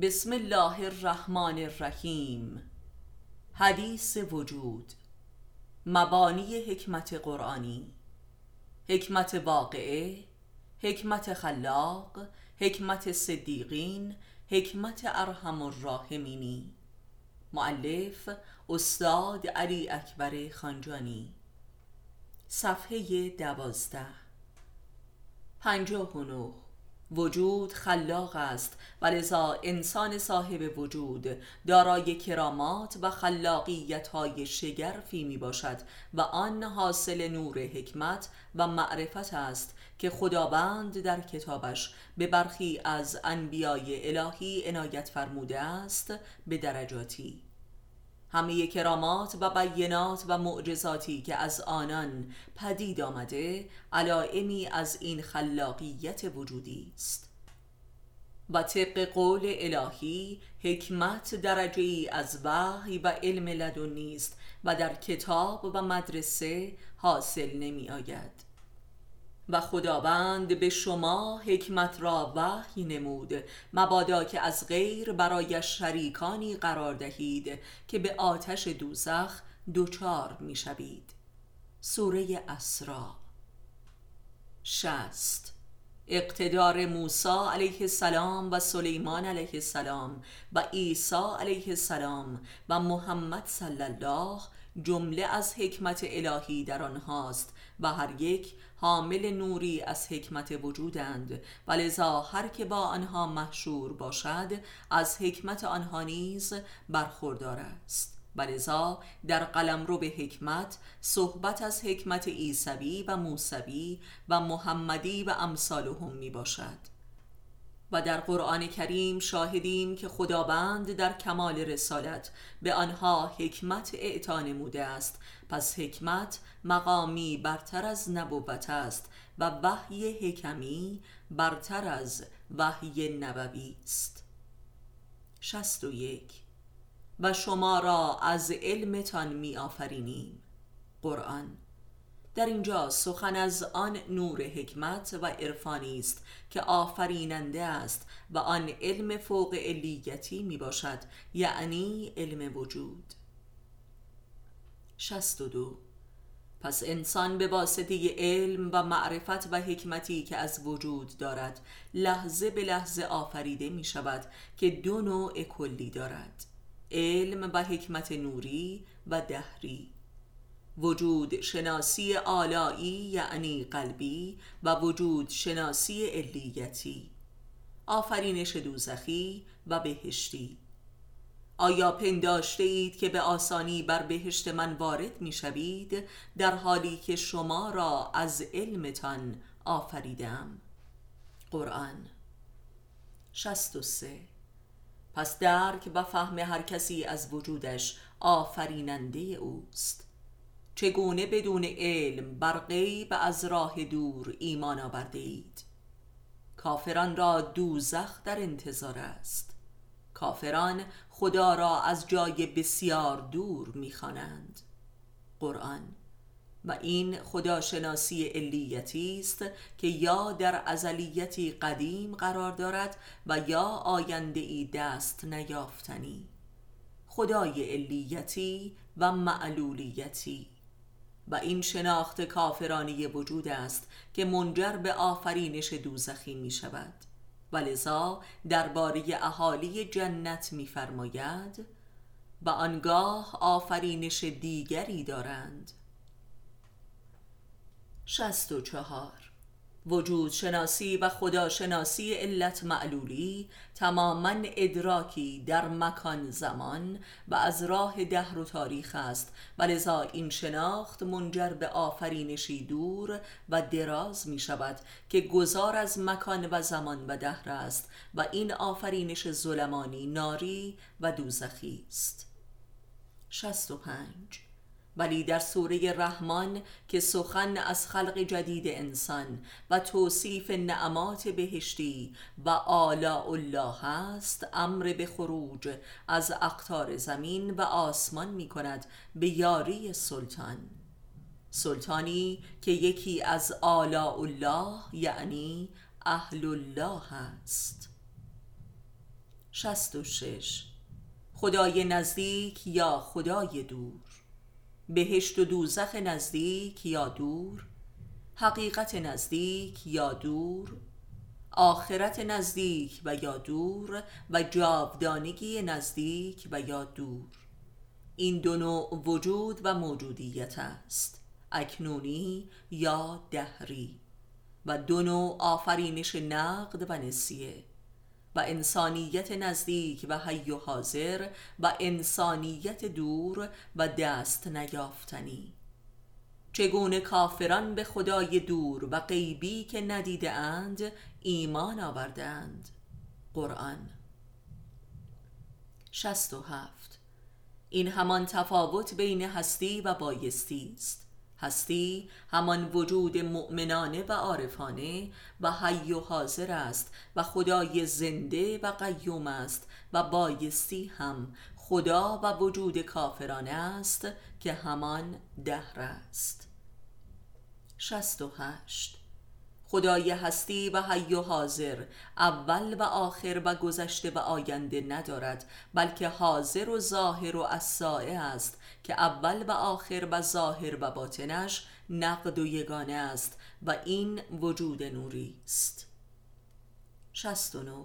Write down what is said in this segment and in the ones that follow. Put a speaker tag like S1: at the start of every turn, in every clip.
S1: بسم الله الرحمن الرحیم. حدیث وجود. مبانی حکمت قرآنی. حکمت واقعه حکمت خلاق حکمت صدیقین حکمت ارحم الراحمینی. معلف استاد علی اکبر خانجانی. صفحه دوازده. پنجاه و وجود خلاق است و لذا انسان صاحب وجود دارای کرامات و خلاقیت های شگرفی می باشد و آن حاصل نور حکمت و معرفت است که خداوند در کتابش به برخی از انبیای الهی عنایت فرموده است به درجاتی. همه کرامات و بینات و معجزاتی که از آنان پدید آمده علائمی از این خلاقیت وجودی است. و طبق قول الهی حکمت درجه ای از وحی و علم لدنی است و در کتاب و مدرسه حاصل نمی آید و خداوند به شما حکمت را وحی نمود. مبادا که از غیر برای شریکانی قرار دهید که به آتش دوزخ دوچار می‌شوید. سوره اسرا. شست اقتدار موسی علیه السلام و سلیمان علیه السلام و عیسی علیه السلام و محمد صلی الله جمله از حکمت الهی در آنهاست و هر یک حامل نوری از حکمت وجودند. و لذا هر که با آنها محشور باشد از حکمت آنها نیز برخوردار است. و لذا در قلم رو به حکمت صحبت از حکمت عیسوی و موسوی و محمدی و امثالهم می باشد و در قرآن کریم شاهدیم که خداوند در کمال رسالت به آنها حکمت اعطا نموده است. پس حکمت مقامی برتر از نبوت است و وحی حکمی برتر از وحی نبوی است. شست و یک. و شما را از علمتان می آفرینیم قرآن. در اینجا سخن از آن نور حکمت و عرفانی است که آفریننده است و آن علم فوق علیتی می باشد یعنی علم وجود. دو. پس انسان به واسطه علم و معرفت و حکمتی که از وجود دارد لحظه به لحظه آفریده می شود که دو نوع کلی دارد علم و حکمت نوری و دهری. وجود شناسی آلایی یعنی قلبی و وجود شناسی علیتی. آفرینش دوزخی و بهشتی. آیا پنداشته اید که به آسانی بر بهشت من وارد می شوید در حالی که شما را از علمتان آفریدم؟ قرآن 63 پس درک و فهم هر کسی از وجودش آفریننده اوست. چگونه بدون علم بر غیب از راه دور ایمان آورده اید؟ کافران را دوزخ در انتظار است. کافران خدا را از جای بسیار دور می‌خوانند. قرآن و این خداشناسی علیتی است که یا در ازلیتی قدیم قرار دارد و یا آینده ای دست نیافتنی. خدای علیتی و معلولیتی. و این شناخت کافرانی وجود است که منجر به آفرینش دوزخی می شود و لذا درباره اهالی جنت میفرماید و آنگاه آفرینش دیگری دارند. شست و چهار. وجود شناسی و خداشناسی علت معلولی تماما ادراکی در مکان زمان و از راه دهر و تاریخ است. و لذا این شناخت منجر به آفرینشی دور و دراز می شود که گذار از مکان و زمان و دهر است و این آفرینش ظلمانی ناری و دوزخی است. 65 ولی در سوره رحمان که سخن از خلق جدید انسان و توصیف نعمات بهشتی و آلاء الله است امر به خروج از اقتار زمین و آسمان می کند به یاری سلطان. سلطانی که یکی از آلاء الله یعنی اهل الله است. شش. خدای نزدیک یا خدای دور؟ بهشت و دوزخ نزدیک یا دور حقیقت نزدیک یا دور آخرت نزدیک و یا دور و جاودانگی نزدیک و یا دور. این دو نوع وجود و موجودیت است اکنونی یا دهری. و دو نوع آفرینش نقد و نسیه. و انسانیت نزدیک و حی و حاضر و انسانیت دور و دست نیافتنی. چگونه کافران به خدای دور و غیبی که ندیده اند ایمان آوردند. قرآن. 67 این همان تفاوت بین هستی و بایستی است. هستی همان وجود مؤمنانه و عارفانه و حی و حاضر است و خدای زنده و قیوم است و بایستی هم خدا و وجود کافرانه است که همان دهر است. 68 خدای هستی و حی و حاضر اول و آخر و گذشته و آینده ندارد بلکه حاضر و ظاهر و اسائه است که اول و آخر و ظاهر و باطنش نقد و یگانه است و این وجود نوری است. 69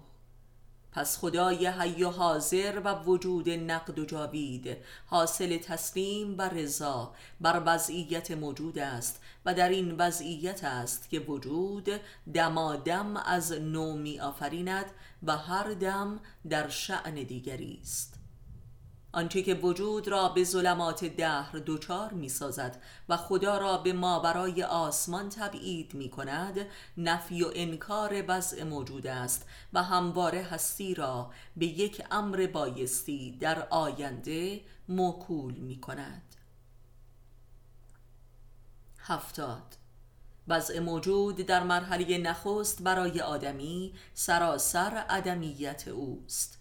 S1: پس خدای حی و حاضر و وجود نقد و جاوید حاصل تسلیم و رضا بر وضعیت موجود است و در این وضعیت است که وجود دمادم از نو می آفریند و هر دم در شعن دیگری است. آنچه که وجود را به ظلمات دهر دوچار می سازد و خدا را به ماورای آسمان تبعید می کند نفی و انکار وضع موجود است و همواره هستی را به یک امر بایستی در آینده موکول می کند هفتاد. وضع موجود در مرحله نخست برای آدمی سراسر عدمیت اوست.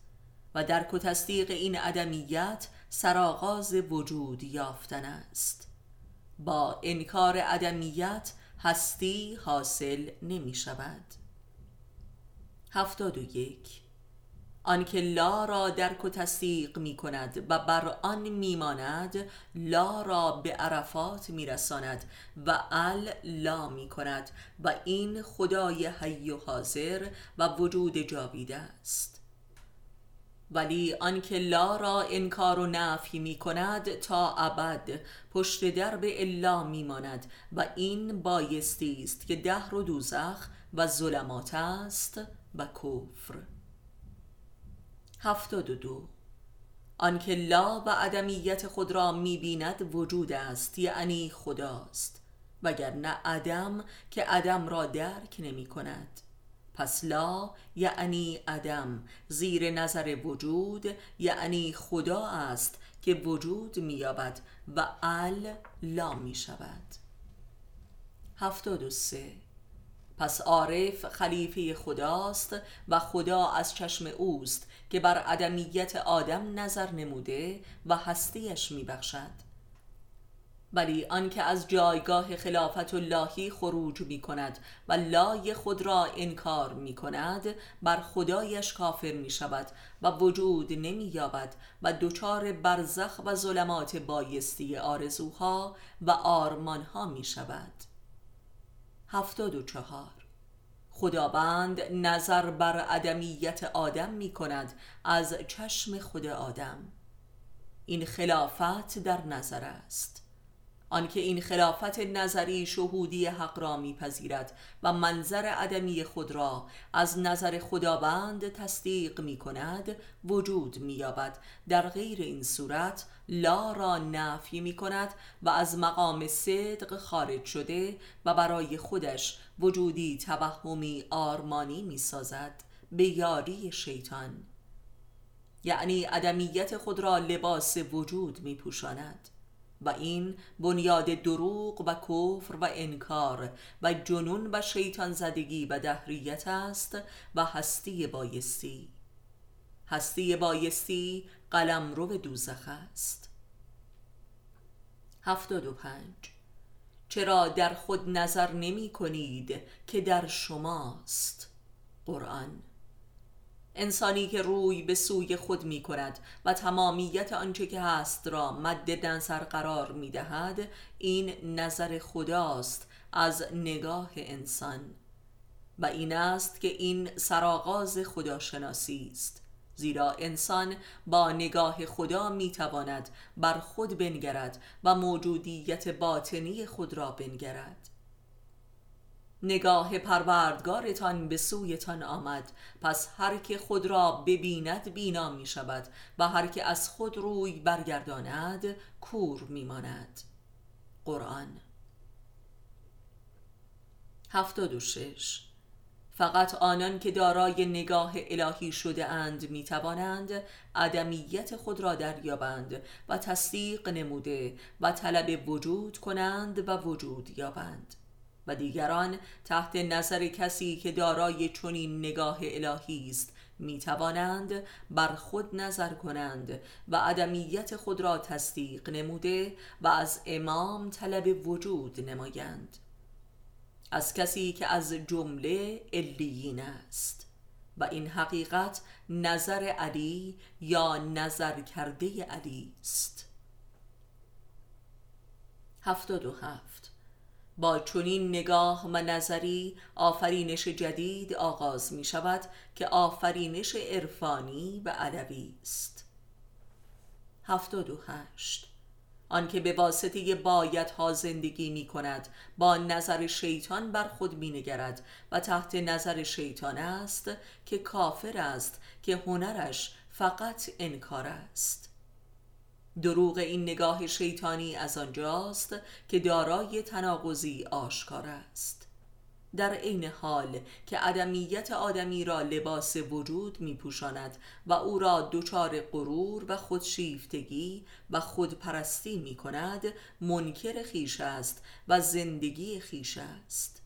S1: و درک و تصدیق این عدمیت سرآغاز وجود یافتن است. با انکار عدمیت هستی حاصل نمی شود. هفتاد و یک. آنکه لا را درک و تصدیق می کند و بر آن می ماند لا را به عرفات می رساند و ال لا می کند و این خدای حی و حاضر و وجود جاویده است. ولی آنکه لا را انکار و نفی می کند تا ابد پشت درب الا می ماند و این بایستی است که دهر و دوزخ و ظلمات است و کفر. هفتاد و دو. آنکه لا و عدمیت خود را می بیند وجود است یعنی خداست وگرنه عدم که عدم را درک نمی کند پس لا یعنی عدم زیر نظر وجود یعنی خدا است که وجود مییابد و ال لا می شود هفتاد و سه. پس عارف خلیفه خداست و خدا از چشم اوست که بر عدمیت آدم نظر نموده و هستیش میبخشد. ولی آنکه از جایگاه خلافت اللهی خروج می کند و لای خود را انکار می کند بر خدایش کافر می شود و وجود نمی یابد و دچار برزخ و ظلمات بایستی آرزوها و آرمانها می شود هفتاد و چهار. خداوند نظر بر عدمیت آدم می کند از چشم خود آدم. این خلافت در نظر است. آنکه این خلافت نظری شهودی حق را میپذیرد و منظر عدمی خود را از نظر خداوند تصدیق می کند وجود مییابد. در غیر این صورت لا را نفی می کند و از مقام صدق خارج شده و برای خودش وجودی توهمی آرمانی می سازد به یاری شیطان. یعنی عدمیت خود را لباس وجود می پوشاند و این بنیاد دروغ و کفر و انکار و جنون و شیطان زدگی و دهریت است و هستی بایستی. هستی بایستی قلم رو به دوزخ است. هفتاد و پنج. چرا در خود نظر نمی کنید که در شماست؟ قرآن. انسانی که روی به سوی خود می کند و تمامیت آنچه که هست را مد نظر قرار می دهد این نظر خداست از نگاه انسان. و این است که این سرآغاز خداشناسی است. زیرا انسان با نگاه خدا می تواند بر خود بنگرد و موجودیت باطنی خود را بنگرد. نگاه پروردگارتان به سویتان آمد. پس هر که خود را ببیند بینا می شود و هر که از خود روی برگرداند کور می ماند قرآن. هفتاد و شش. فقط آنان که دارای نگاه الهی شده اند می توانند عدمیت خود را دریابند و تصدیق نموده و طلب وجود کنند و وجود یابند. و دیگران تحت نظر کسی که دارای چنین نگاه الهی است می توانند بر خود نظر کنند و عدمیت خود را تصدیق نموده و از امام طلب وجود نمایند. از کسی که از جمله علیین است. و این حقیقت نظر علی یا نظر کرده علی است. هفتاد و هفت. با چنین نگاه و نظری آفرینش جدید آغاز می شود که آفرینش عرفانی و علوی است. هفتاد و هشت. آنکه به واسطه بایدها زندگی می کند با نظر شیطان بر خود می نگرد و تحت نظر شیطان است که کافر است که هنرش فقط انکار است. دروغ این نگاه شیطانی از آنجاست که دارای تناقضی آشکار است. در عین حال که عدمیت آدمی را لباس وجود می پوشاند و او را دچار غرور و خودشیفتگی و خودپرستی می کند منکر خیش است و زندگی خیش است.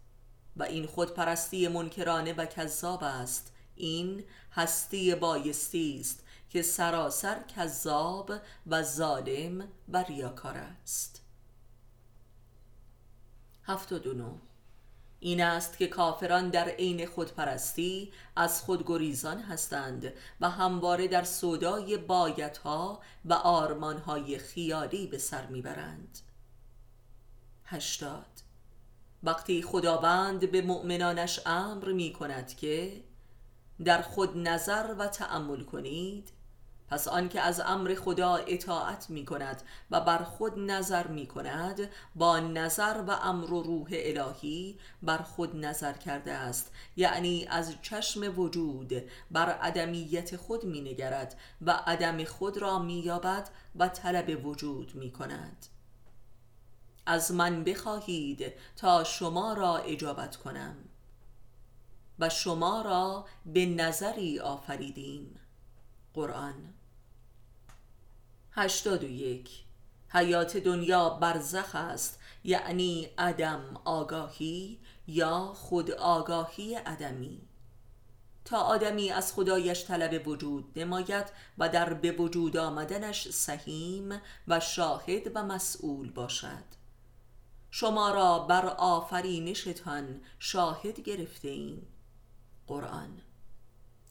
S1: و این خودپرستی منکرانه و کذاب است. این هستی بایستی است که سراسر کذاب و ظالم و ریاکار است. نو این است که کافران در عین خودپرستی از خودگریزان هستند و همواره در صدای بایتها و آرمانهای خیالی به سر می‌برند. هشتاد. وقتی خداوند به مؤمنانش امر می کند که در خود نظر و تأمل کنید پس آنکه از امر خدا اطاعت می کند و بر خود نظر می کند با نظر و امر و روح الهی بر خود نظر کرده است. یعنی از چشم وجود بر عدمیت خود می نگرد و عدم خود را می یابد و طلب وجود می کند از من بخواهید تا شما را اجابت کنم و شما را به نظری آفریدیم. قرآن هشتاد و یک. حیات دنیا برزخ است. یعنی عدم آگاهی یا خود آگاهی عدمی. تا آدمی از خدایش طلب وجود نماید و در به وجود آمدنش سهیم و شاهد و مسئول باشد. شما را بر آفرینشتان شاهد گرفته این قرآن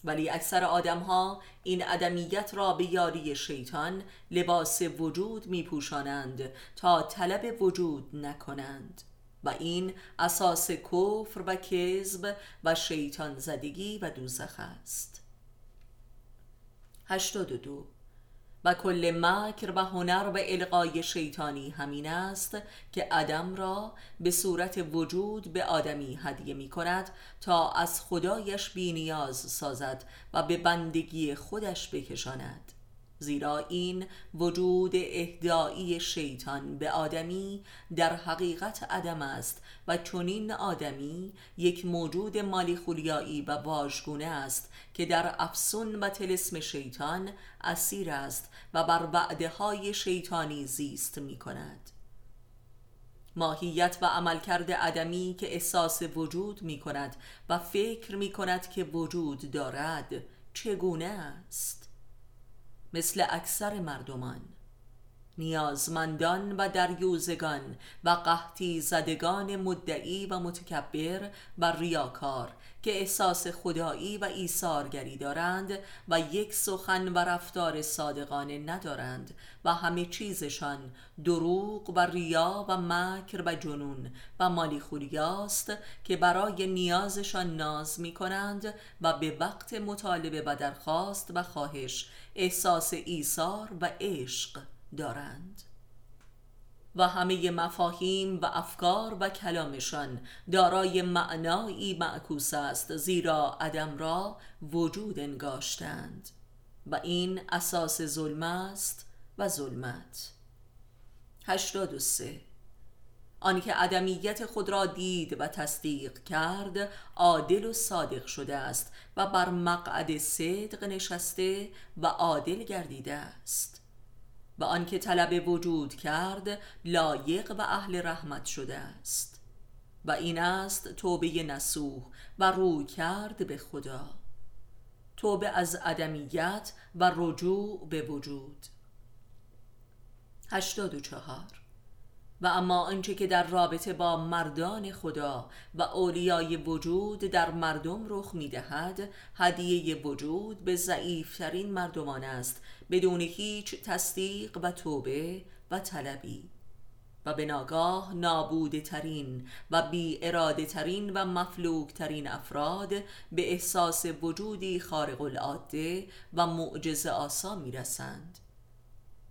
S1: ولی اکثر آدم ها این عدمیت را به یاری شیطان لباس وجود می پوشانند تا طلب وجود نکنند و این اساس کفر و کذب و شیطان زدگی و دوزخ است. 82 و کل مکر و هنر و القای شیطانی همین است که عدم را به صورت وجود به آدمی هدیه می کند تا از خدایش بینیاز سازد و به بندگی خودش بکشاند. زیرا این وجود اهدایی شیطان به آدمی در حقیقت عدم است و چنین آدمی یک موجود مالی خولیایی و واژگونه است که در افسون و تلسم شیطان اسیر است و بر وعده های شیطانی زیست می کند ماهیت و عملکرد عدمی که احساس وجود می کند و فکر می کند که وجود دارد چگونه است؟ مثل اکثر مردمان. نیازمندان و دریوزگان و قحطی زدگان مدعی و متکبر و ریاکار که احساس خدایی و ایثارگری دارند و یک سخن و رفتار صادقانه ندارند و همه چیزشان دروغ و ریا و مکر و جنون و مالی خوریاست که برای نیازشان ناز می کنند و به وقت مطالبه و درخواست و خواهش احساس ایثار و عشق دارند. و همه مفاهیم و افکار و کلامشان دارای معنایی معکوس است زیرا عدم را وجود انگاشتند. و این اساس ظلم است و ظلمت. 83 آنکه عدمیت خود را دید و تصدیق کرد عادل و صادق شده است و بر مقعد صدق نشسته و عادل گردیده است. و آنکه طلب وجود کرد لایق و اهل رحمت شده است. و این است توبه نسوح و روی کرد به خدا. توبه از عدمیت و رجوع به وجود. 84 و اما آنچه که در رابطه با مردان خدا و اولیای وجود در مردم رخ می‌دهد هدیه وجود به ضعیفترین مردمان است بدون هیچ تصدیق و توبه و طلبی. و به ناگاه نابوده ترین و بی اراده ترین و مفلوک ترین افراد به احساس وجودی خارق العاده و معجزه آسا می رسند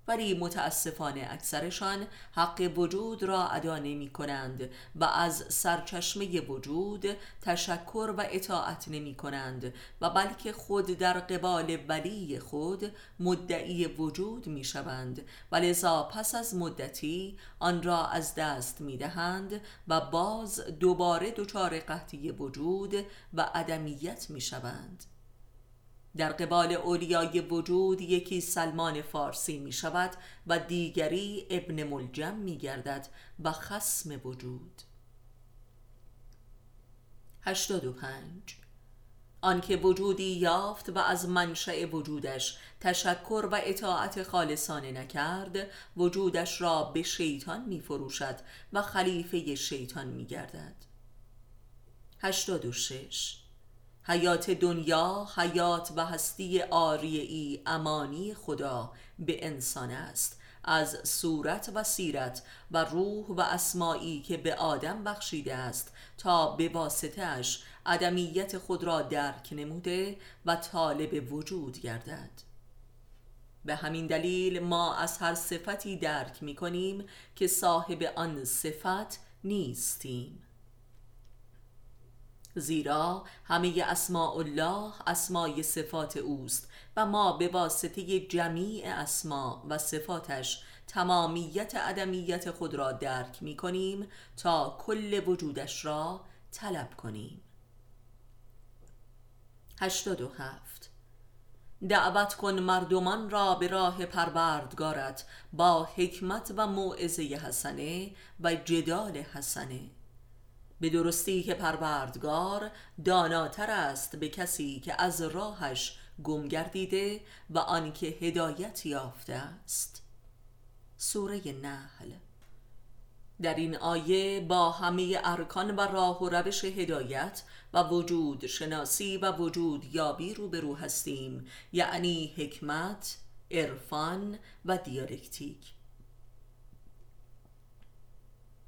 S1: ولی متاسفانه اکثرشان حق وجود را ادا نمی کنند و از سرچشمه وجود تشکر و اطاعت نمی کنند و بلکه خود در قبال ولی خود مدعی وجود می شوند و لذا پس از مدتی آن را از دست می دهند و باز دوباره دچار قحطی وجود و عدمیت می شوند در قبال اولیای وجود یکی سلمان فارسی می شود و دیگری ابن ملجم می گردد و خسم وجود. 85 آنکه وجودی یافت و از منشأ وجودش تشکر و اطاعت خالصانه نکرد وجودش را به شیطان می فروشد و خلیفه شیطان می گردد 86 حیات دنیا حیات و هستی آریعی امانی خدا به انسان است. از صورت و سیرت و روح و اسمایی که به آدم بخشیده است تا به واسطهش عدمیت خود را درک نموده و طالب وجود گردد. به همین دلیل ما از هر صفتی درک می کنیم که صاحب آن صفت نیستیم. زیرا همه اسماء الله اسمای صفات اوست و ما به واسطه جمیع اسما و صفاتش تمامیت عدمیت خود را درک می کنیم تا کل وجودش را طلب کنیم. 87 دعوت کن مردمان را به راه پروردگارت با حکمت و موعظه حسنه و جدال حسنه. به درستی که پروردگار داناتر است به کسی که از راهش گم گردیده و آنکه هدایت یافته است. سوره نحل. در این آیه با همه ارکان و راه و روش هدایت و وجود شناسی و وجود یابی روبرو هستیم یعنی حکمت، عرفان و دیالکتیک.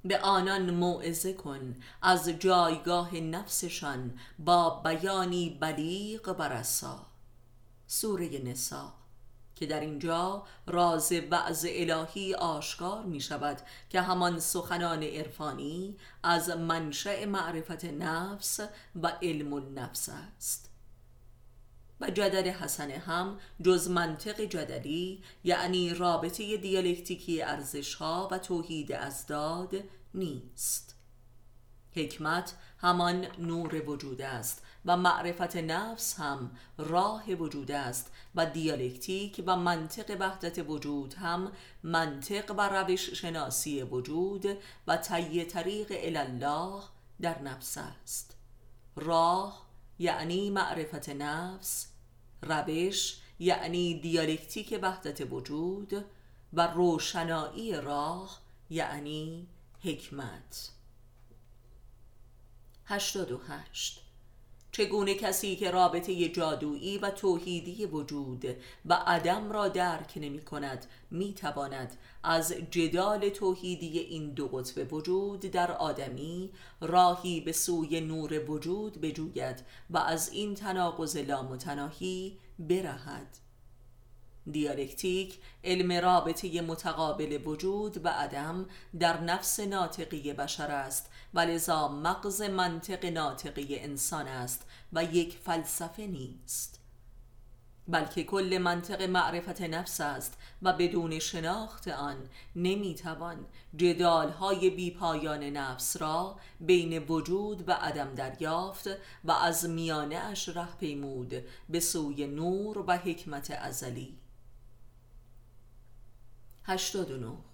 S1: به آنان موعظه کن از جایگاه نفسشان با بیانی بلیغ و رسا سوره نسا که در اینجا راز بعض الهی آشکار می شود که همان سخنان عرفانی از منشأ معرفت نفس و علم النفس است. و جدل حسنه هم جز منطق جدلی یعنی رابطه دیالکتیکی ارزش ها و توحید ازداد نیست. حکمت همان نور وجود است و معرفت نفس هم راه وجود است و دیالکتیک و منطق وحدت وجود هم منطق و روش شناسی وجود و طی طریق الله در نفس است. راه یعنی معرفت نفس روش یعنی دیالکتیک وحدت وجود و روشنایی راه یعنی حکمت. 88 چگونه کسی که رابطه جادویی و توحیدی وجود و عدم را درک نمی کند می تواند از جدال توحیدی این دو قطب وجود در آدمی راهی به سوی نور وجود بجوید و از این تناقض لامتناهی برهد. دیالکتیک علم رابطه متقابل وجود و عدم در نفس ناطقی بشر است و لذا مغز منطق ناطقی انسان است و یک فلسفه نیست. بلکه کل منطق معرفت نفس است و بدون شناخت آن نمی‌توان جدالهای بیپایان نفس را بین وجود و عدم دریافت و از میانه اش ره پیمود به سوی نور و حکمت ازلی. 89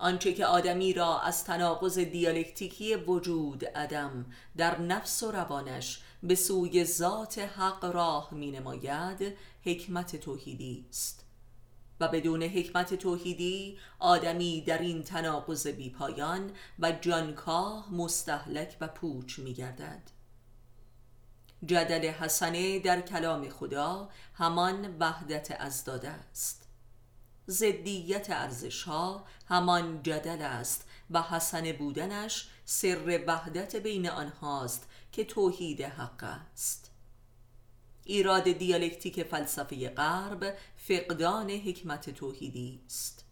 S1: آنچه که آدمی را از تناقض دیالکتیکی وجود عدم در نفس و روانش به سوی ذات حق راه می نماید حکمت توحیدی است. و بدون حکمت توحیدی آدمی در این تناقض بیپایان و جانکاه مستحلک و پوچ می گردد جدل حسنه در کلام خدا همان وحدت ازداده است. زدیت ارزش ها همان جدل است و حسن بودنش سر وحدت بین آنهاست که توحید حق است. ایراد دیالکتیک فلسفه غرب فقدان حکمت توحیدی است.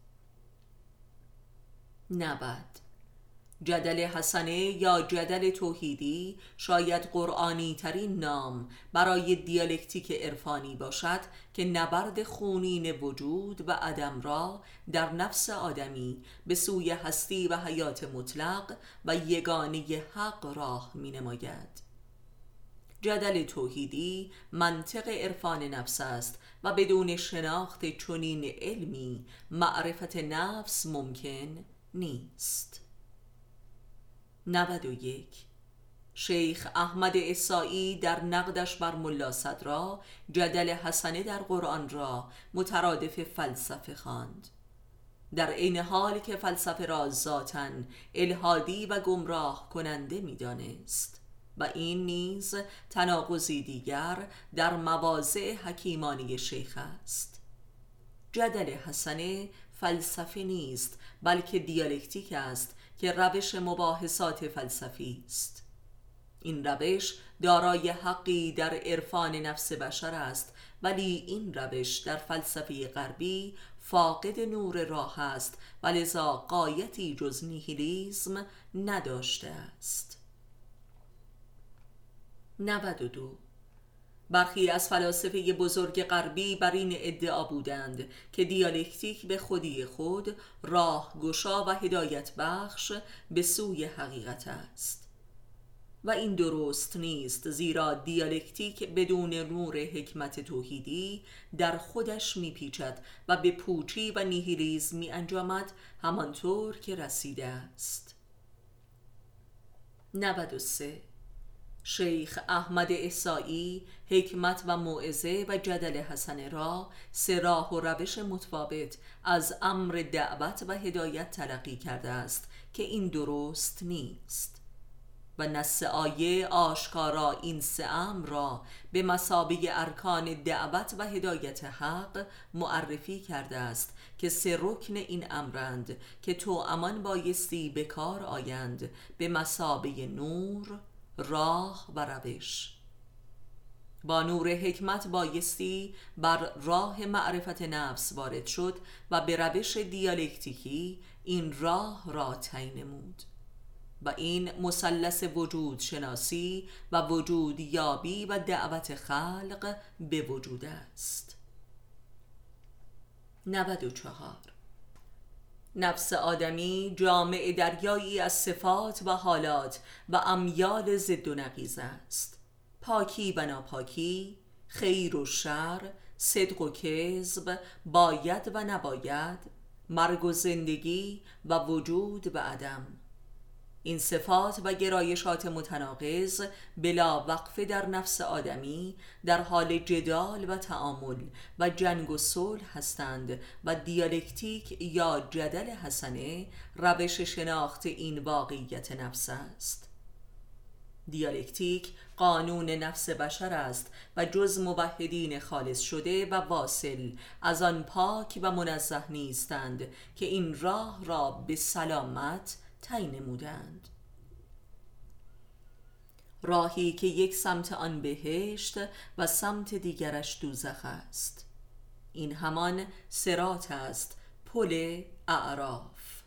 S1: نبد جدل حسنه یا جدل توحیدی شاید قرآنی ترین نام برای دیالکتیک عرفانی باشد که نبرد خونین وجود و عدم را در نفس آدمی به سوی هستی و حیات مطلق و یگانی حق راه می نماید. جدل توحیدی منطق عرفان نفس است و بدون شناخت چنین علمی معرفت نفس ممکن نیست 91 شیخ احمد اسایی در نقدش بر ملا صدرا جدل حسنه در قرآن را مترادف فلسفه خواند. در عین حال که فلسفه را ذاتا الهادی و گمراه کننده می‌دانست و این نیز تناقضی دیگر در مواضع حکیمانی شیخ است جدل حسنه فلسفه نیست بلکه دیالکتیک است که روش مباحثات فلسفی است. این روش دارای حقی در عرفان نفس بشر است ولی این روش در فلسفه غربی فاقد نور راه است و لذا قایتی جز نیهیلیزم نداشته است. 92 برخی از فلاسفه بزرگ غربی بر این ادعا بودند که دیالکتیک به خودی خود راه گشا و هدایت بخش به سوی حقیقت است. و این درست نیست زیرا دیالکتیک بدون نور حکمت توحیدی در خودش میپیچد و به پوچی و نیهیلیزم می انجامد همانطور که رسیده است. 93 شیخ احمد احسایی حکمت و موعظه و جدل حسنه را سراح و روش متفاوت از امر دعوت و هدایت تلقی کرده است که این درست نیست. و نص آیه آشکارا این سه امر را به مسابق ارکان دعوت و هدایت حق معرفی کرده است که سه رکن این امرند که تو امان بایستی به کار آیند به مسابق نور راه و روش. با نور حکمت بایستی بر راه معرفت نفس وارد شد و به روش دیالکتیکی این راه را تعیین نمود و این مثلث وجود شناسی و وجود یابی و دعوت خلق به وجود است. 94 نفس آدمی جامع دریایی از صفات و حالات و امیال ضد و نقیز است. پاکی و ناپاکی خیر و شر صدق و کذب باید و نباید مرگ و زندگی و وجود و عدم. این صفات و گرایشات متناقض بلا وقفه در نفس آدمی در حال جدال و تعامل و جنگ و صلح هستند و دیالکتیک یا جدل حسنه روش شناخت این واقعیت نفس است. دیالکتیک قانون نفس بشر است و جز موحدین خالص شده و واصل از آن پاک و منزه نیستند که این راه را به سلامت تعیین نمودند. راهی که یک سمت آن بهشت و سمت دیگرش دوزخ است. این همان سرات است پل اعراف.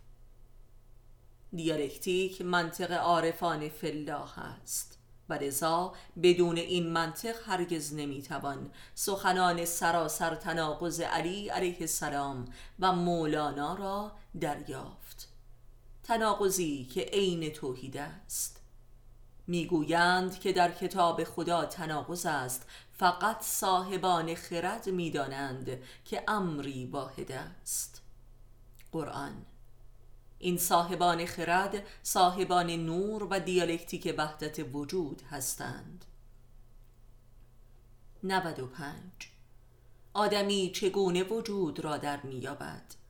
S1: دیالکتیک منطق عارفان فلاح است. و لذا بدون این منطق هرگز نمی‌توان سخنان سراسر تناقض علی علیه السلام و مولانا را دریافت. تناقضی که عین توحید است. می‌گویند که در کتاب خدا تناقض است فقط صاحبان خرد می‌دانند که امری واحد است. قرآن این صاحبان خرد صاحبان نور و دیالکتیک وحدت وجود هستند. 95 آدمی چگونه وجود را در میابد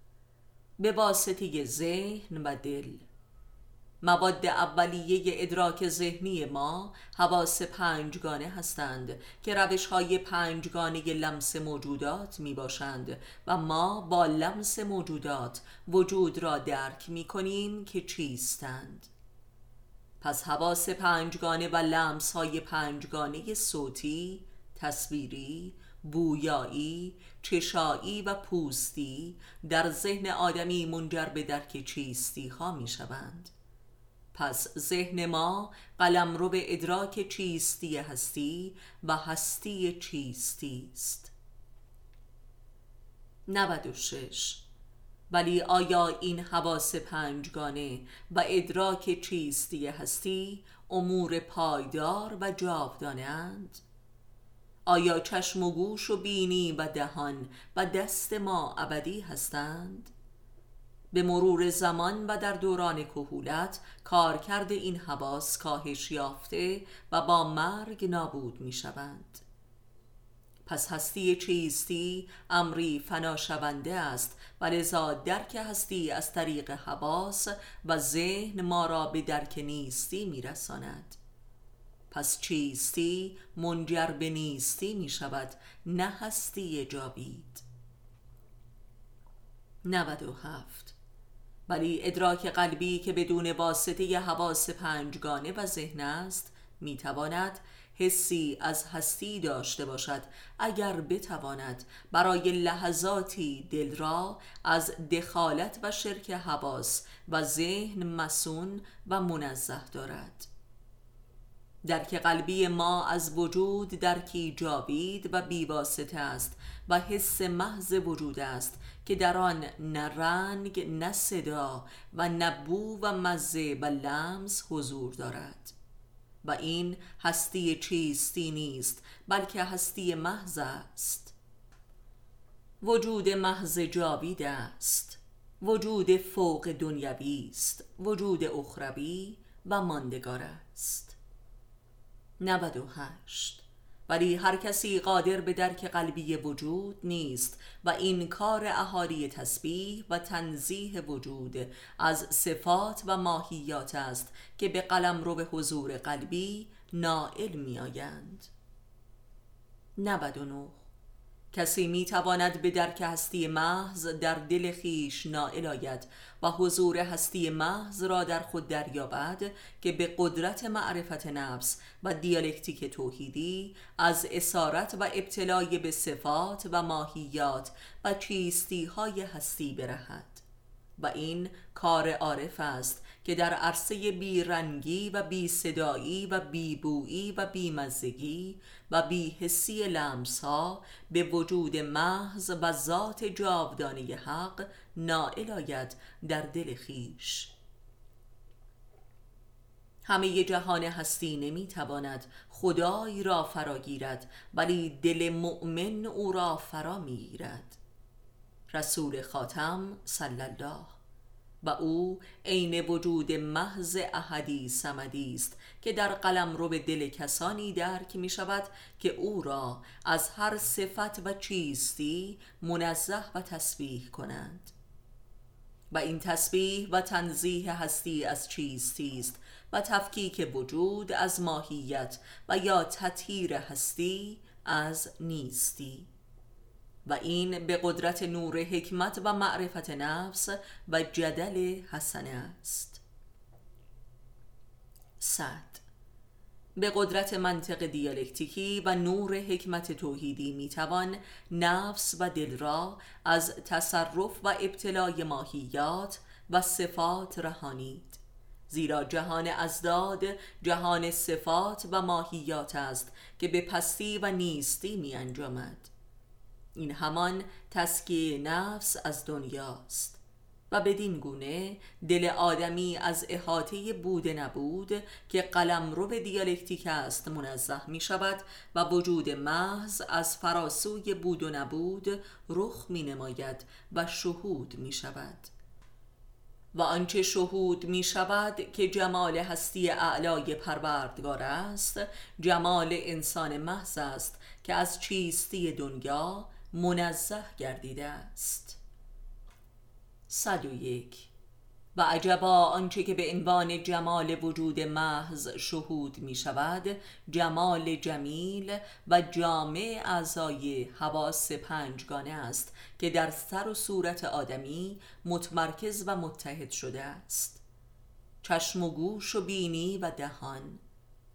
S1: به واسطه ذهن و دل. مواد اولیه ادراک ذهنی ما حواس پنجگانه هستند که روش های پنجگانه لمس موجودات می باشند و ما با لمس موجودات وجود را درک می کنیم که چیستند. پس حواس پنجگانه و لمس های پنجگانه صوتی، تصویری، بویایی، چشایی و پوستی در ذهن آدمی منجر به درک چیستی ها می شوند پس ذهن ما قلم رو به ادراک چیستی هستی و هستی چیستی است. 96 ولی آیا این حواس پنجگانه و ادراک چیستی هستی امور پایدار و جاودانه اند؟ آیا چشم و گوش و بینی و دهان و دست ما ابدی هستند؟ به مرور زمان و در دوران کهولت کارکرد این حواس کاهش یافته و با مرگ نابود می شوند پس هستی چیستی امری فنا شونده است و لذا درک هستی از طریق حواس و ذهن ما را به درک نیستی می رساند. پس چیستی منجر به نیستی می شود نه هستی جاوید. 97 ولی ادراک قلبی که بدون واسطه حواس پنجگانه و ذهن است می‌تواند حسی از هستی داشته باشد اگر بتواند برای لحظاتی دل را از دخالت و شرک حواس و ذهن مسون و منزه دارد. درک قلبی ما از وجود درکی جاوید و بیواسطه است و حس محض وجود است که در آن نه رنگ نه صدا و نه بو و مزه و لمس حضور دارد. و این هستی چیستی نیست بلکه هستی محض است. وجود محض جاوید است. وجود فوق دنیوی است. وجود اخروی و ماندگار است. 98 ولی هر کسی قادر به درک قلبی وجود نیست و این کار اهالی تسبیح و تنزیه وجود از صفات و ماهیات است که به قلم رو به حضور قلبی نائل می آیند 99 کسی می تواند به درک هستی محض در دل خیش نائل آید و حضور هستی محض را در خود دریابد که به قدرت معرفت نفس و دیالکتیک توحیدی از اسارت و ابتلای به صفات و ماهیات و چیستی های هستی برهد. و این کار عارف است که در عرصه بیرنگی و بی صدایی و بی بویی و بی مزگی و بی حسی لمس ها به وجود محض و ذات جاودانه حق نائل آید در دل خیش. همه جهان هستی نمی تواند خدای را فراگیرد ولی دل مؤمن او را فرا می‌گیرد. رسول خاتم صلی الله و او عین وجود محض احدی سمدی است که در قلم رو به دل کسانی درک می شود که او را از هر صفت و چیستی منزه و تسبیح کنند. و این تسبیح و تنزیه هستی از چیستی است و تفکیک وجود از ماهیت و یا تطهیر هستی از نیستی. و این به قدرت نور حکمت و معرفت نفس و جدل حسنه است. صد. به قدرت منطق دیالکتیکی و نور حکمت توحیدی می‌توان نفس و دل را از تصرف و ابتلای ماهیات و صفات رهانید. زیرا جهان ازداد جهان صفات و ماهیات است که به پستی و نیستی می انجامد این همان تسکیه نفس از دنیاست. و بدین گونه دل آدمی از احاطه بود نبود که قلم رو به دیالکتیک است منزه می شود و وجود محض از فراسوی بود و نبود رخ می نماید و شهود می شود. و آنچه شهود می شود که جمال هستی اعلای پروردگار است جمال انسان محض است که از چیستی دنیا منزه گردیده است. 101 و عجبا آنچه که به عنوان جمال وجود محض شهود می شود جمال جمیل و جامع اعضای حواس پنجگانه است که در سر و صورت آدمی متمرکز و متحد شده است. چشم و گوش و بینی و دهان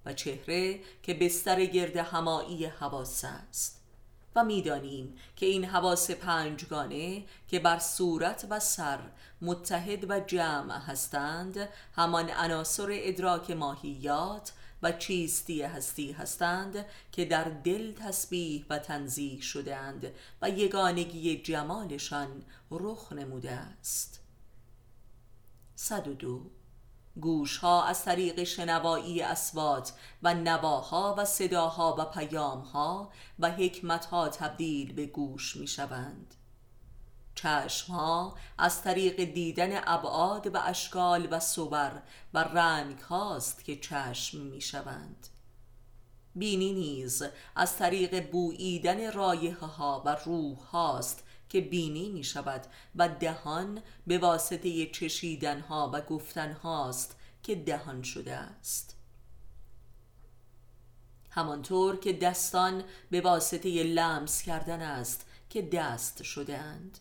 S1: و چهره که بستر گرد همایی حواس است. و می‌دانیم که این حواس پنجگانه که بر صورت و سر متحد و جمع هستند همان عناصر ادراک ماهیات و چیستی هستی هستند که در دل تسبیح و تنزیح شدهاند و یگانگی جمالشان رخ نموده است. 102 گوش ها از طریق شنوایی اسوات و نواها و صداها و پیامها و حکمتها تبدیل به گوش می شوند چشم ها از طریق دیدن ابعاد و اشکال و صور و رنگ هاست که چشم می شوند بینی نیز از طریق بوییدن رایحه ها و روح هاست که بینی می شود و دهان به واسطه چشیدن ها و گفتن هاست که دهان شده است. همانطور که دستان به واسطه لمس کردن است که دست شده اند.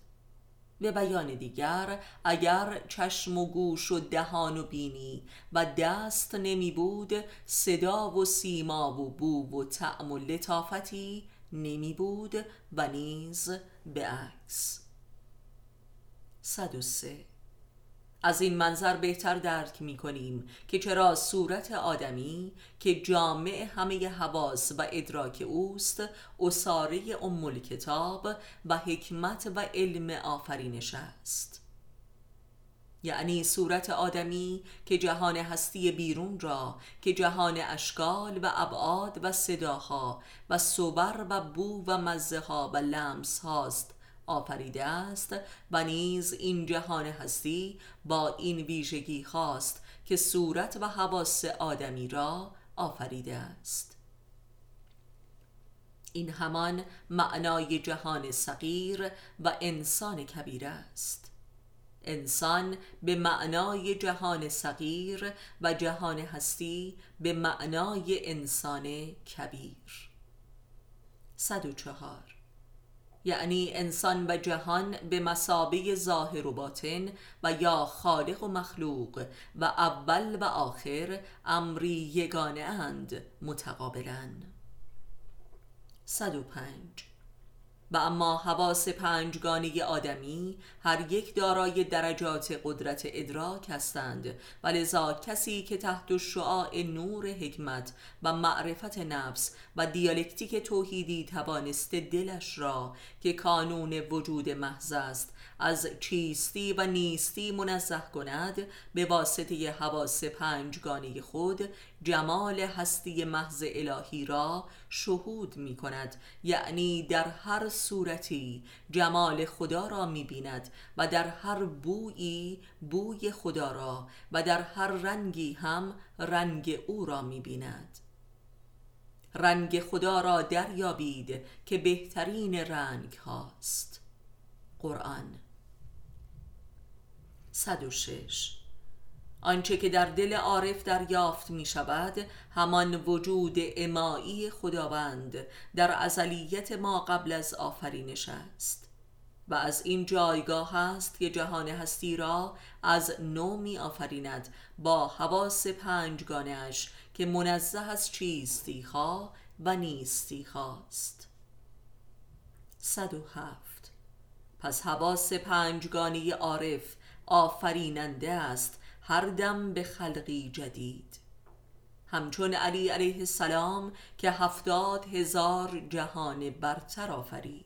S1: به بیان دیگر اگر چشم و گوش و دهان و بینی و دست نمی بود صدا و سیما و بو و تعم و لطافتی نمی بود و نیز به عکس. 103 از این منظر بهتر درک می کنیم که چرا صورت آدمی که جامع همه حواس و ادراک اوست اصاره ام کتاب و حکمت و علم آفرینش است. یعنی صورت آدمی که جهان هستی بیرون را که جهان اشکال و ابعاد و صداها و صبر و بو و مزه ها و لمس هاست آفریده است و نیز این جهان هستی با این ویژگی خواست که صورت و حواس آدمی را آفریده است. این همان معنای جهان صغیر و انسان کبیر است. انسان به معنای جهان صغیر و جهان هستی به معنای انسان کبیر. 104 یعنی انسان و جهان به مسابه ظاهر و باطن و یا خالق و مخلوق و اول و آخر امری یگانه اند متقابلا 105 و اما حواس پنجگانه آدمی هر یک دارای درجات قدرت ادراک هستند. و لذا کسی که تحت شعاع نور حکمت و معرفت نفس و دیالکتیک توحیدی توانسته دلش را که کانون وجود محض است از چیستی و نیستی منزه کند به واسطه حواس پنجگانه خود جمال هستی محض الهی را شهود می کند. یعنی در هر صورتی جمال خدا را می بیند و در هر بویی بوی خدا را و در هر رنگی هم رنگ او را می بیند. رنگ خدا را دریابید که بهترین رنگ هاست. قرآن 106 آنچه که در دل عارف دریافت می شود همان وجود امایی خداوند در ازلیت ما قبل از آفرینش است. و از این جایگاه است که جهان هستی را از نو می آفریند با حواس پنجگانش که منزه از چیستی خواه و نیستی خواست 107 پس حواس پنجگانی عارف آفریننده است هر دم به خلقی جدید. همچون علی علیه السلام که هفتاد هزار جهان برتر آفرید.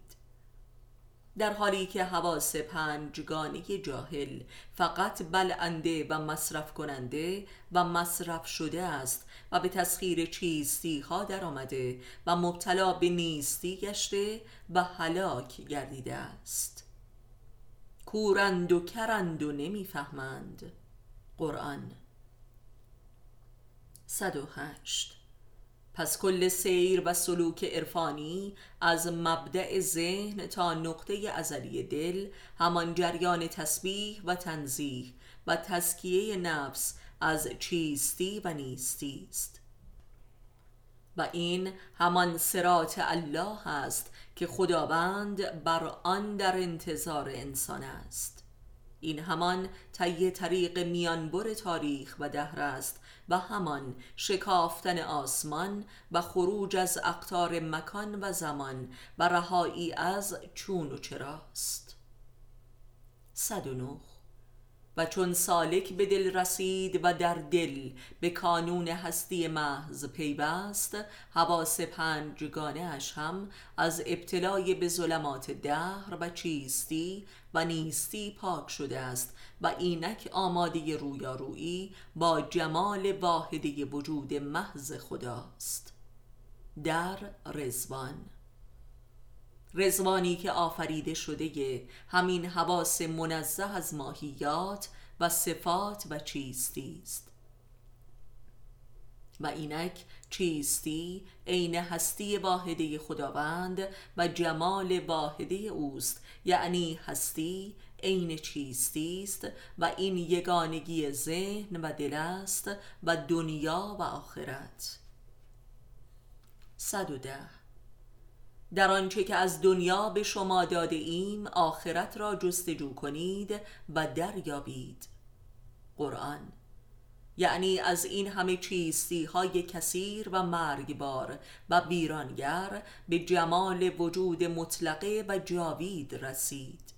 S1: در حالی که حواس پنجگانه جاهل فقط بلنده و مصرف کننده و مصرف شده است و به تسخیر چیستی ها در آمده و مبتلا به نیستی گشته و هلاک گردیده است. کورند و کرند و نمی‌فهمند. قرآن. 108 پس کل سیر و سلوک عرفانی از مبدع ذهن تا نقطه ازلی دل همان جریان تسبیح و تنزیح و تزکیه نفس از چیستی و نیستی است. و این همان سرات الله است که خداوند بر آن در انتظار انسان است. این همان طی طریق میانبر تاریخ و دهر است و همان شکافتن آسمان و خروج از اقطار مکان و زمان و رهایی از چون و چراست. 109 و چون سالک به دل رسید و در دل به کانون هستی محض پیوست حواس پنجگانه اش هم از ابتلای به ظلمات دهر و چیستی و نیستی پاک شده است و اینک آماده رویارویی با جمال واحده وجود محض خداست. در رزوان رزوانی که آفریده شده همین حواس منزه از ماهیات و صفات و چیستی است. و اینک چیستی عین هستی واحده خداوند و جمال واحده اوست. یعنی هستی عین چیستی است و این یگانگی ذهن و دل است و دنیا و آخرت. 110 در آنچه که از دنیا به شما داده ایم آخرت را جستجو کنید و دریابید. قرآن یعنی از این همه چیستی های کثیر و مرگبار و بیرانگر به جمال وجود مطلقه و جاوید رسید.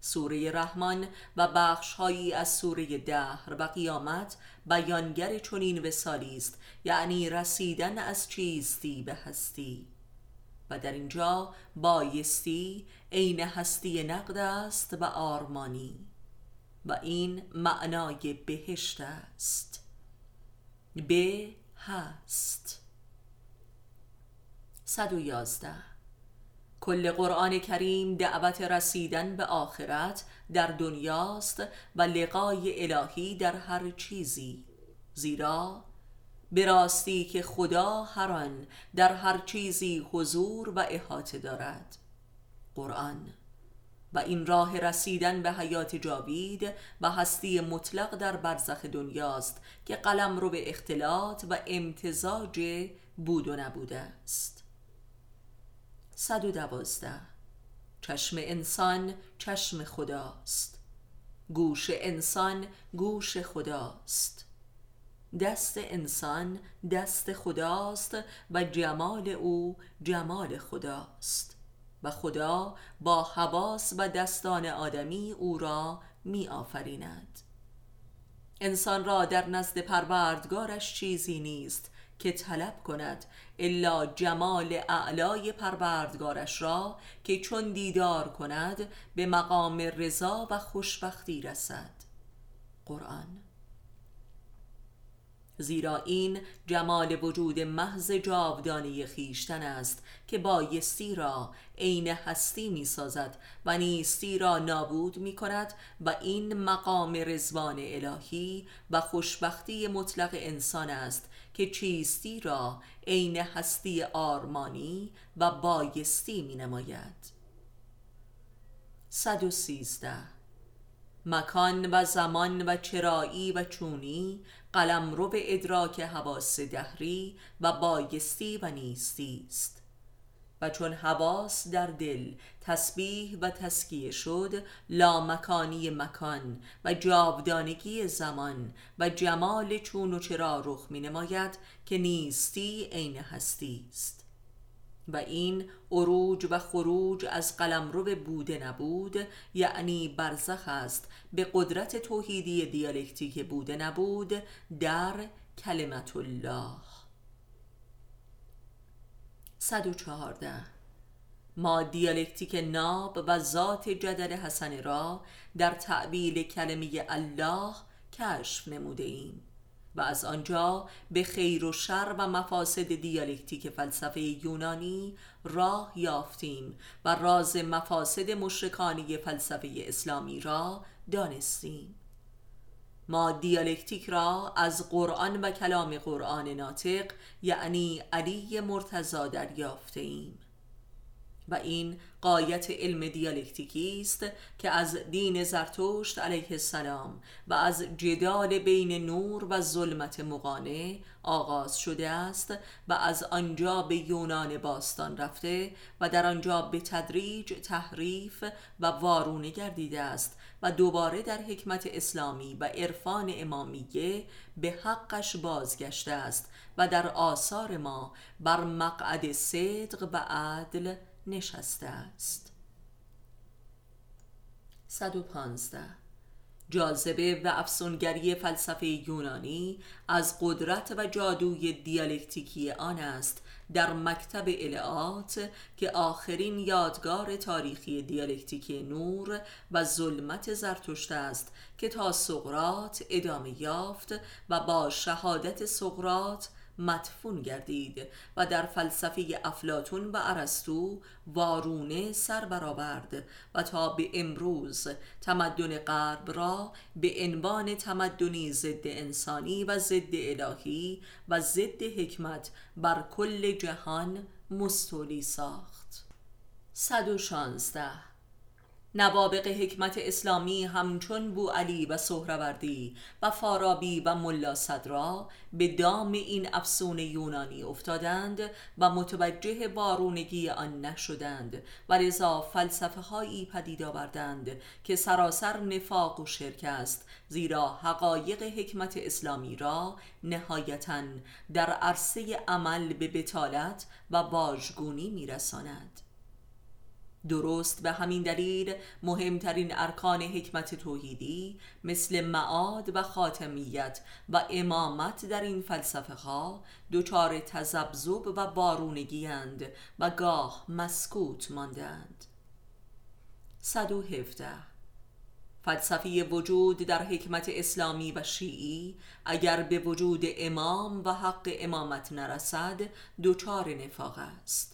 S1: سوره رحمان و بخش هایی از سوره دهر و قیامت بیانگر چنین وسالی است یعنی رسیدن از چیستی به هستی. و در اینجا بایستی عین هستی نقد است و آرمانی. و این معنای بهشت است. به هست 111 کل قرآن کریم دعوت رسیدن به آخرت در دنیاست و لقای الهی در هر چیزی زیرا به راستی که خدا هر آن در هر چیزی حضور و احاطه دارد. قرآن و این راه رسیدن به حیات جاوید و هستی مطلق در برزخ دنیاست که قلم رو به اختلاط و امتزاج بود و نبوده است. 112 چشم انسان چشم خداست. گوش انسان گوش خداست. دست انسان دست خداست و جمال او جمال خداست. و خدا با حواس و دستان آدمی او را می آفریند انسان را در نزد پروردگارش چیزی نیست که طلب کند الا جمال اعلای پروردگارش را که چون دیدار کند به مقام رضا و خوشبختی رسد. قرآن زیرا این جمال وجود محض جاودانه خیشتن است که بایستی را عین هستی می سازد و نیستی را نابود می کند و این مقام رزوان الهی و خوشبختی مطلق انسان است که چیستی را عین هستی آرمانی و بایستی می نماید 113 مکان و زمان و چرایی و چونی قلم رو به ادراک حواس دهری و بایستی و نیستی است. و چون حواس در دل تسبیح و تسکیه شد لامکانی مکان و جاودانگی زمان و جمال چون و چرا رخ می نماید که نیستی عین هستی است. و این عروج و خروج از قلم به بوده نبود یعنی برزخ است به قدرت توحیدی دیالکتیک بوده نبود در کلمت الله. 114 ما دیالکتیک ناب و ذات جدل حسن را در تعبیل کلمه الله کشف نموده ایم. و از آنجا به خیر و شر و مفاسد دیالکتیک فلسفه یونانی راه یافتیم و راز مفاسد مشرکانی فلسفه اسلامی را دانستیم. ما دیالکتیک را از قرآن و کلام قرآن ناطق یعنی علی مرتضا دریافته ایم و این قایت علم دیالکتیکی است که از دین زرتشت علیه السلام و از جدال بین نور و ظلمت مقانه آغاز شده است و از آنجا به یونان باستان رفته و در آنجا به تدریج تحریف و وارونه گردیده است و دوباره در حکمت اسلامی و عرفان امامیه به حقش بازگشته است و در آثار ما بر مقعد صدق و عدل نشسته است. 115 جاذبه و افسونگری فلسفه یونانی از قدرت و جادوی دیالکتیکی آن است در مکتب العات که آخرین یادگار تاریخی دیالکتیک نور و ظلمت زرتشت است که تا سقرات ادامه یافت و با شهادت سقرات مدفون گردید و در فلسفه افلاتون و ارسطو وارونه سر برآورد و تا به امروز تمدن غرب را به عنوان تمدنی ضد انسانی و ضد الهی و ضد حکمت بر کل جهان مستولی ساخت. 116 نوابق حکمت اسلامی همچون بو علی و سهروردی و فارابی و ملا صدرا به دام این افسون یونانی افتادند و متوجه بارونگی آن نشدند و رضا فلسفه هایی پدید آوردند که سراسر نفاق و شرک است زیرا حقایق حکمت اسلامی را نهایتا در عرصه عمل به بتالت و واژگونی میرساند. درست به همین دلیل مهمترین ارکان حکمت توحیدی مثل معاد و خاتمیت و امامت در این فلسفه ها دچار تزبزب و بارونگی اند و گاه مسکوت ماندند. 117 فلسفی وجود در حکمت اسلامی و شیعی اگر به وجود امام و حق امامت نرسد دچار نفاق است.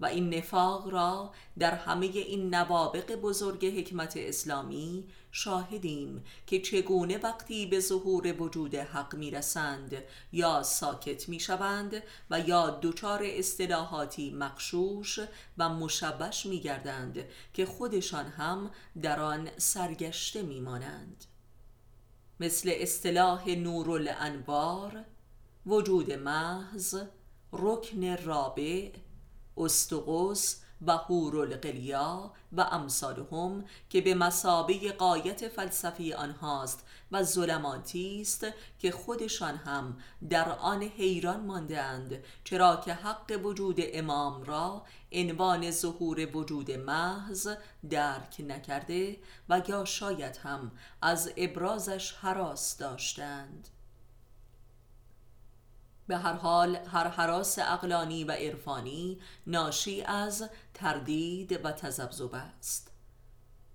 S1: و این نفاق را در همه این نوابق بزرگ حکمت اسلامی شاهدیم که چگونه وقتی به ظهور وجود حق می‌رسند یا ساکت می‌شوند و یا دچار اصطلاحاتی مقشوش و مشبش میگردند که خودشان هم در آن سرگشته میمانند. مثل اصطلاح نورالانوار وجود محض رکن رابع استقوس و هورالقلیا و امثالهم که به مسابه قایت فلسفی آنهاست و ظلماتی است که خودشان هم در آن حیران ماندند چرا که حق وجود امام را عنوان ظهور وجود محض درک نکرده و یا شاید هم از ابرازش حراس داشتند. به هر حال هر حراس اقلانی و عرفانی ناشی از تردید و تذبذب است.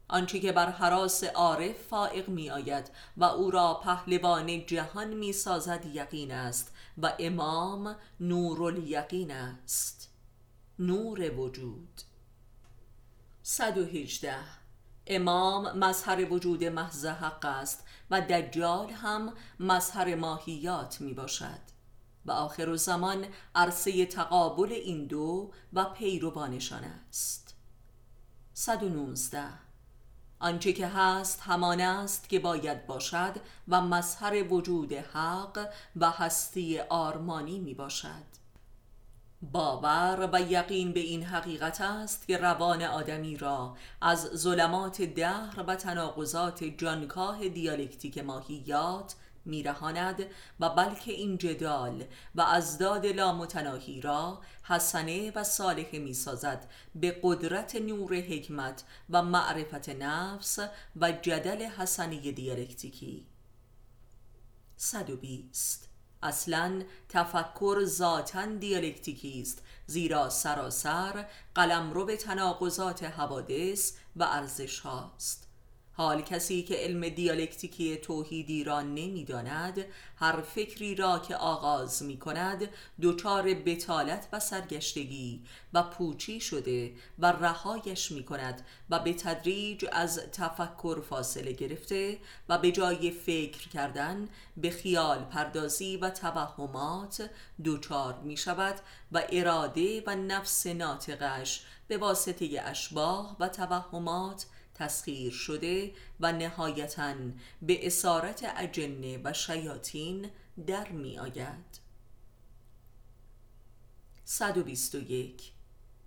S1: آنچه که بر حراس عارف فائق می آید و او را پهلوان جهان می سازد یقین است و امام نور الیقین است. نور وجود. 118 امام مظهر وجود محض حق است و دجال هم مظهر ماهیات می باشد و آخر زمان عرصه تقابل این دو و پیروانشان است. 119 آنچه که هست همان است که باید باشد و مظهر وجود حق و هستی آرمانی می باشد. باور و یقین به این حقیقت است که روان آدمی را از ظلمات دهر و تناقضات جانکاه دیالکتیک ماهیات میرهاند و بلکه این جدال و ازداد لامتناهی را حسنه و صالح می‌سازد به قدرت نور حکمت و معرفت نفس و جدل حسنه دیالکتیکی. 120 اصلا تفکر ذاتا دیالکتیکی است زیرا سراسر قلمرو به تناقضات حوادث و ارزش هاست حال کسی که علم دیالکتیکی توحیدی را نمی‌داند هر فکری را که آغاز می کند دچار بتالت و سرگشتگی و پوچی شده و رهایش می کند و به تدریج از تفکر فاصله گرفته و به جای فکر کردن به خیال پردازی و توهمات دچار می شود و اراده و نفس ناطقش به واسطه اشباه و توهمات تسخیر شده و نهایتا به اسارت اجنه و شیاطین در می آید. 121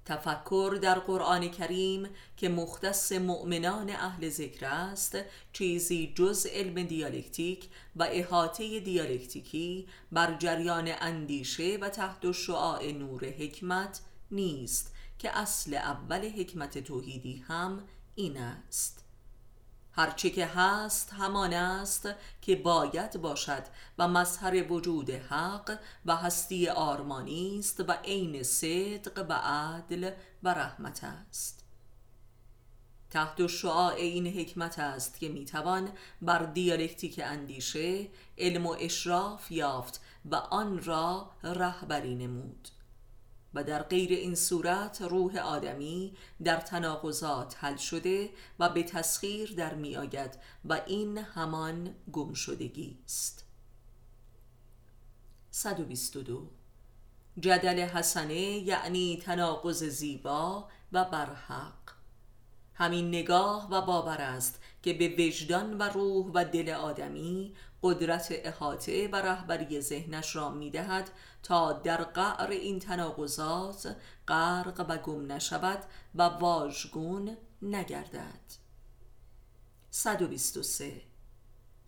S1: تفکر در قرآن کریم که مختص مؤمنان اهل ذکر است چیزی جز علم دیالکتیک و احاطه دیالکتیکی بر جریان اندیشه و تحت شعاع نور حکمت نیست که اصل اول حکمت توحیدی هم این است. هرچه که هست همان است که باید باشد و مظهر وجود حق و هستی آرمانی است و عین صدق و عدل و رحمت است. تحت شعاع این حکمت است که می‌توان بر دیالکتیک اندیشه علم و اشراف یافت و آن را رهبری نمود. و در غیر این صورت روح آدمی در تناقضات حل شده و به تسخیر در می آید و این همان گم شدگی است 122 جدل حسنه یعنی تناقض زیبا و برحق. همین نگاه و باور است که به وجدان و روح و دل آدمی قدرت احاطه و رهبری ذهنش را می‌دهد تا در قعر این تناقضات غرق و گم نشود و واژگون نگردد. 123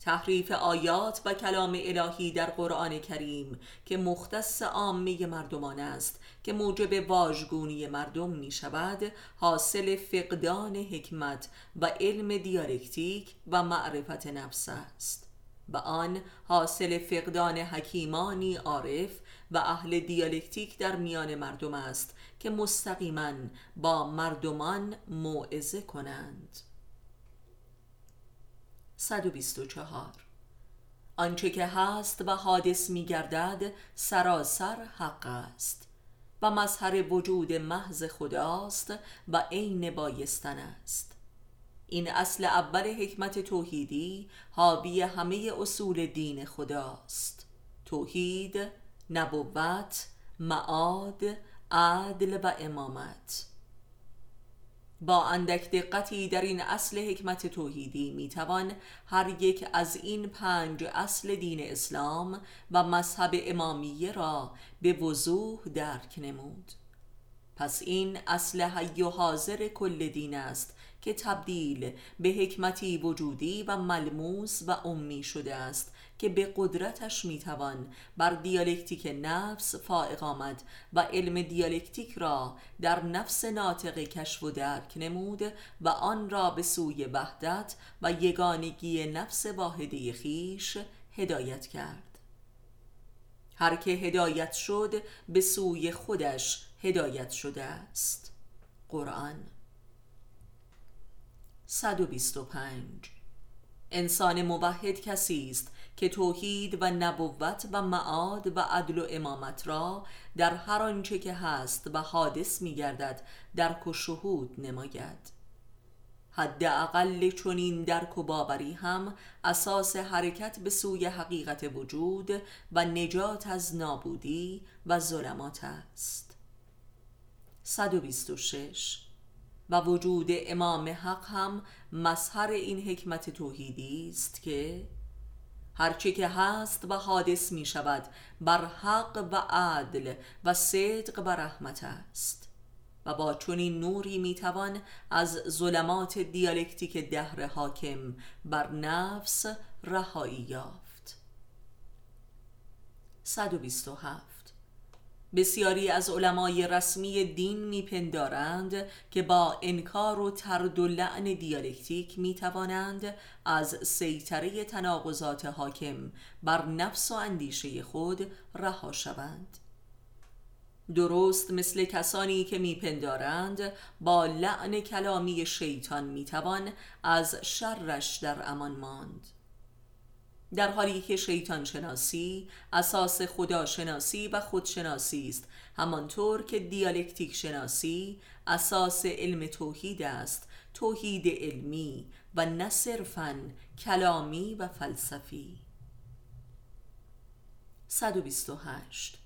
S1: تحریف آیات و کلام الهی در قرآن کریم که مختص عامه مردمان است که موجب واژگونی مردم می شود حاصل فقدان حکمت و علم دیالکتیک و معرفت نفس است. و آن حاصل فقدان حکیمانی عارف و اهل دیالکتیک در میان مردم است که مستقیما با مردمان موعظه کنند. 124 آنچه که هست و حادث می گردد سراسر حق است و مظهر وجود محض خداست و عین بایستن است. این اصل اول حکمت توحیدی حاوی همه اصول دین خداست. توحید نبوت معاد عدل و امامت. با اندک دقتی در این اصل حکمت توحیدی می‌توان هر یک از این پنج اصل دین اسلام و مذهب امامیه را به وضوح درک نمود. پس این اصل حی و حاضر کل دین است که تبدیل به حکمتی وجودی و ملموس و امی شده است که به قدرتش می‌توان. بر دیالکتیک نفس فائق آمد و علم دیالکتیک را در نفس ناطق کشف و درک نمود و آن را به سوی وحدت و یگانگی نفس واحده خیش هدایت کرد. هر که هدایت شد به سوی خودش هدایت شده است. قرآن. 125 انسان موحد کسی است که توحید و نبوت و معاد و عدل و امامت را در هر آنچه که هست و حادث می گردد درک و شهود نماید. حداقل چنین درک و باوری هم اساس حرکت به سوی حقیقت وجود و نجات از نابودی و ظلمات است. 126 و وجود امام حق هم مظهر این حکمت توحیدی است که هرچه که هست و حادث می شود بر حق و عدل و صدق و رحمت است. و با چنین نوری می توان از ظلمات دیالکتیک دهر حاکم بر نفس رهایی یافت. 127 بسیاری از علمای رسمی دین میپندارند که با انکار و ترد و لعن دیالکتیک می‌توانند از سیطره تناقضات حاکم بر نفس و اندیشه خود رها شوند. درست مثل کسانی که میپندارند با لعن کلامی شیطان می‌توان از شرش در امان ماند. در حالی که شیطان شناسی اساس خداشناسی و خودشناسی است. همانطور که دیالکتیک شناسی اساس علم توحید است توحید علمی و نه صرفا کلامی و فلسفی. 128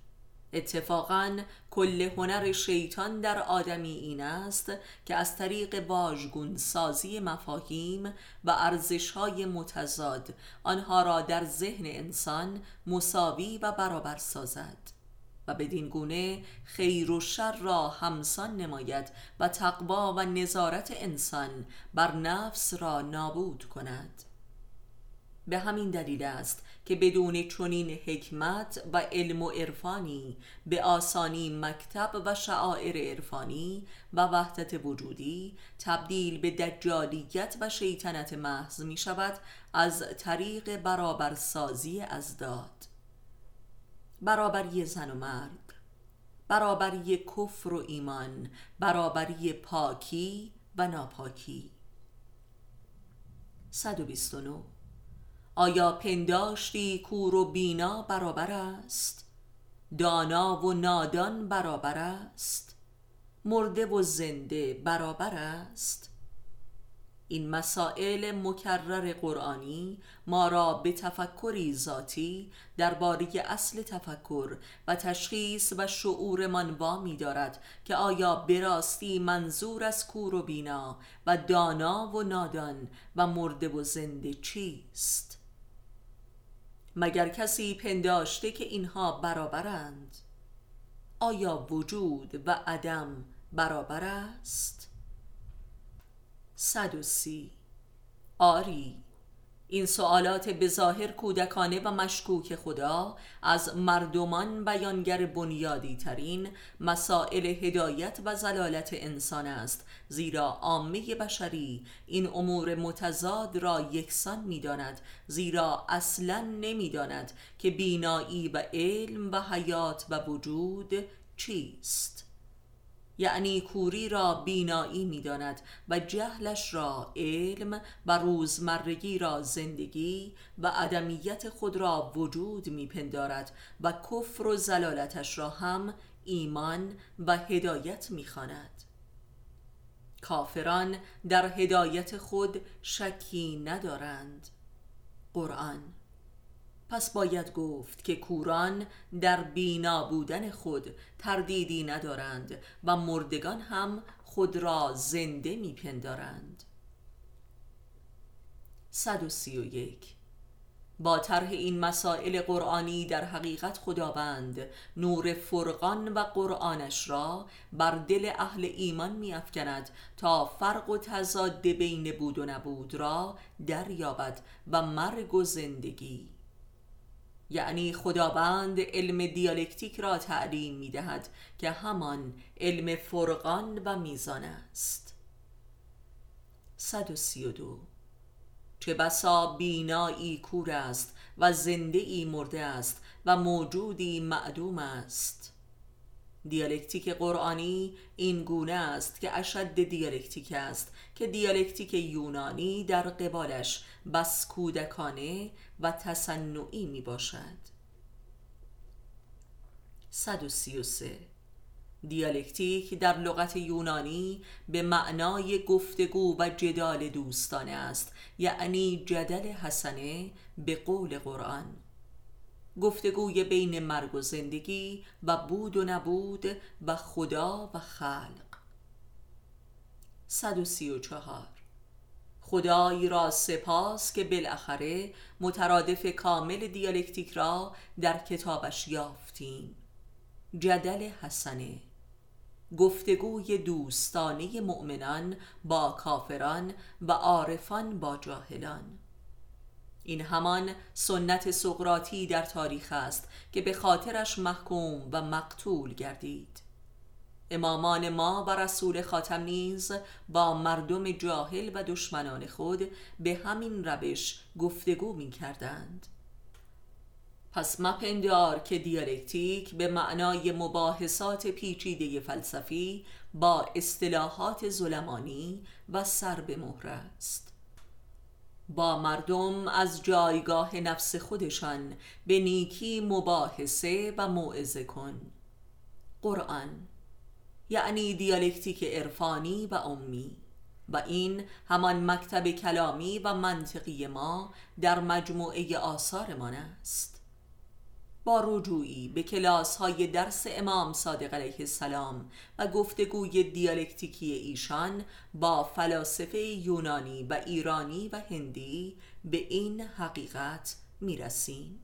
S1: اتفاقا کل هنر شیطان در آدمی این است که از طریق واژگون سازی مفاهیم و ارزشهای متضاد آنها را در ذهن انسان مساوی و برابر سازد و بدین گونه خیر و شر را همسان نماید و تقوا و نظارت انسان بر نفس را نابود کند. به همین دلیل است که بدون چنین حکمت و علم و عرفانی به آسانی مکتب و شعائر عرفانی و وحدت وجودی تبدیل به دجالیت و شیطنت محض می شود از طریق برابرسازی ازداد برابری زن و مرد برابری کفر و ایمان برابری پاکی و ناپاکی. 129 آیا پنداشتی کور و بینا برابر است؟ دانا و نادان برابر است؟ مرده و زنده برابر است؟ این مسائل مکرر قرآنی ما را به تفکری ذاتی درباره اصل تفکر و تشخیص و شعورمان وامی دارد که آیا براستی منظور از کور و بینا و دانا و نادان و مرده و زنده چیست؟ مگر کسی پنداشته که اینها برابرند؟ آیا وجود و عدم برابر است؟ صد و سی. آری. این سوالات به ظاهر کودکانه و مشکوک خدا از مردمان بیانگر بنیادی ترین مسائل هدایت و زلالت انسان است زیرا عامه بشری این امور متضاد را یکسان می‌داند زیرا اصلا نمی‌داند که بینایی و علم و حیات و وجود چیست. یعنی کوری را بینایی می‌داند و جهلش را علم و روزمرگی را زندگی و عدمیت خود را وجود میپندارد و کفر و زلالتش را هم ایمان و هدایت می‌خواند. کافران در هدایت خود شکی ندارند. قرآن پس باید گفت که کوران در بینا بودن خود تردیدی ندارند و مردگان هم خود را زنده میپندارند. 131 با طرح این مسائل قرآنی در حقیقت خداوند نور فرقان و قرآنش را بر دل اهل ایمان می افکند تا فرق و تضاد بین بود و نبود را دریابد و مرگ و زندگی یعنی خداوند علم دیالکتیک را تعلیم می دهد که همان علم فرقان و میزان است. 132 چه بسا بینایی کور است و زنده ای مرده است و موجودی معدوم است. دیالکتیک قرآنی این گونه است که اشد دیالکتیک است که دیالکتیک یونانی در قبالش بس کودکانه و تصنعی می باشد 133 دیالکتیک در لغت یونانی به معنای گفتگو و جدال دوستانه است یعنی جدل حسنه به قول قرآن. گفتگوی بین مرگ و زندگی و بود و نبود و خدا و خلق. 134 خدای را سپاس که بالاخره مترادف کامل دیالکتیک را در کتابش یافتیم. جدل حسنه. گفتگوی دوستانه مؤمنان با کافران و عارفان با جاهلان. این همان سنت سقراطی در تاریخ است که به خاطرش محکوم و مقتول گردید. امامان ما و رسول خاتم نیز با مردم جاهل و دشمنان خود به همین روش گفتگو می کردند پس مپندار که دیالکتیک به معنای مباحثات پیچیده فلسفی با اصطلاحات ظلمانی و سر به مهر است. با مردم از جایگاه نفس خودشان به نیکی مباحثه و موعظه کن. قرآن یعنی دیالکتیک عرفانی و امی و این همان مکتب کلامی و منطقی ما در مجموعه آثارمان است. با رجوعی به کلاس های درس امام صادق علیه السلام و گفتگوی دیالکتیکی ایشان با فلاسفه یونانی و ایرانی و هندی به این حقیقت می رسیم